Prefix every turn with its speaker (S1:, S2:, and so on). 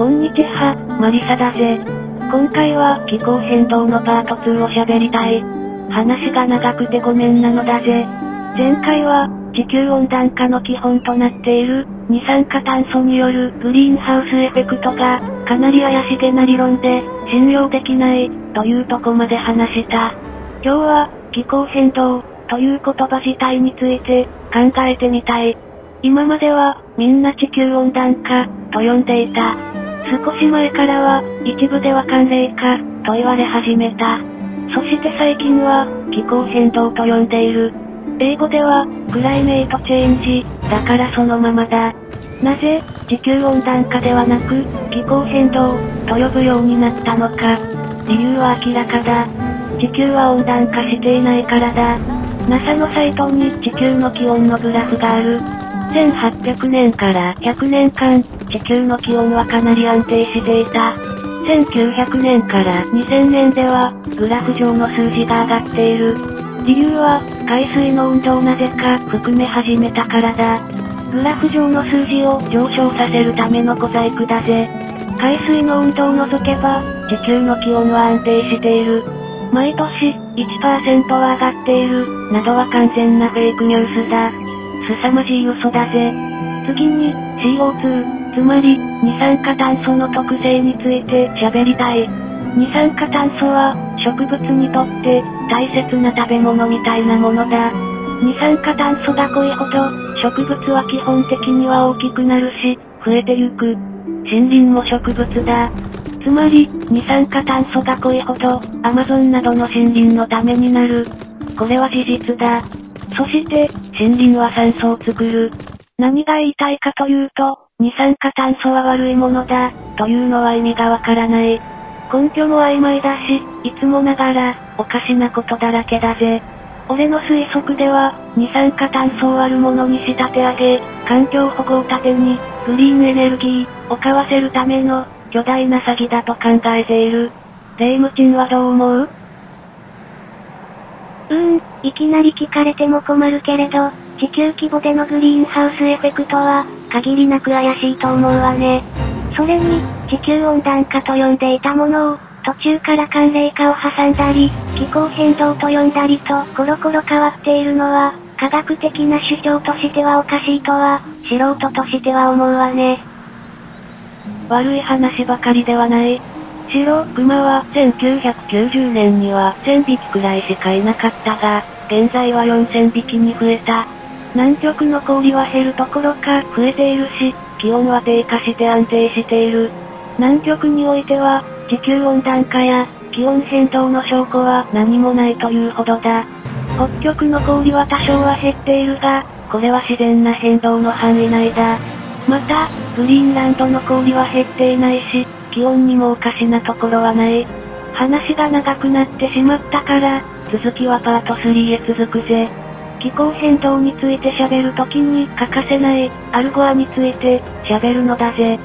S1: こんにちは、マリサだぜ。今回は気候変動のパート2を喋りたい。話が長くてごめんなのだぜ。前回は、地球温暖化の基本となっている、二酸化炭素によるグリーンハウスエフェクトが、かなり怪しげな理論で、信用できない、というとこまで話した。今日は、気候変動、という言葉自体について、考えてみたい。今までは、みんな地球温暖化、と呼んでいた。少し前からは、一部では寒冷化、と言われ始めた。そして最近は、気候変動と呼んでいる。英語では、クライメイトチェンジ、だからそのままだ。なぜ、地球温暖化ではなく、気候変動、と呼ぶようになったのか。理由は明らかだ。地球は温暖化していないからだ。NASA のサイトに地球の気温のグラフがある。1800年から100年間、地球の気温はかなり安定していた。1900年から2000年では、グラフ上の数字が上がっている。理由は、海水の温度をなぜか含め始めたからだ。グラフ上の数字を上昇させるための小細工だぜ。海水の運動を除けば、地球の気温は安定している。毎年、1%は上がっている、などは完全なフェイクニュースだ。凄まじい嘘だぜ。次に、CO2、つまり、二酸化炭素の特性について喋りたい。二酸化炭素は、植物にとって、大切な食べ物みたいなものだ。二酸化炭素が濃いほど、植物は基本的には大きくなるし、増えてゆく。森林も植物だ。つまり、二酸化炭素が濃いほど、アマゾンなどの森林のためになる。これは事実だ。そして、森林は酸素を作る。何が言いたいかというと、二酸化炭素は悪いものだ、というのは意味がわからない。根拠も曖昧だし、いつもながら、おかしなことだらけだぜ。俺の推測では、二酸化炭素を悪者に仕立て上げ、環境保護を盾に、グリーンエネルギーを買わせるための、巨大な詐欺だと考えている。レイムチンはどう思う？
S2: うーん、いきなり聞かれても困るけれど、地球規模でのグリーンハウスエフェクトは、限りなく怪しいと思うわね。それに、地球温暖化と呼んでいたものを、途中から寒冷化を挟んだり、気候変動と呼んだりと、コロコロ変わっているのは、科学的な主張としてはおかしいとは、素人としては思うわね。
S1: 悪い話ばかりではない。白、熊は1990年には1000匹くらいしかいなかったが、現在は4000匹に増えた。南極の氷は減るところか増えているし、気温は低下して安定している。南極においては、地球温暖化や気温変動の証拠は何もないというほどだ。北極の氷は多少は減っているが、これは自然な変動の範囲内だ。また、グリーンランドの氷は減っていないし、気温にもおかしなところはない。話が長くなってしまったから、続きはパート3へ続くぜ。気候変動について喋るときに欠かせない、アルゴアについて、喋るのだぜ。